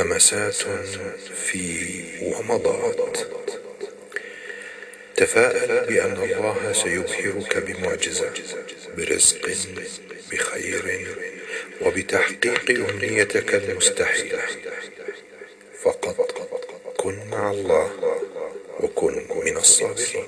همسات في ومضات. تفاءل بأن الله سيبهرك بمعجزة برزق بخير وبتحقيق أمنيتك المستحيلة. فقط كن مع الله وكن من الصابرين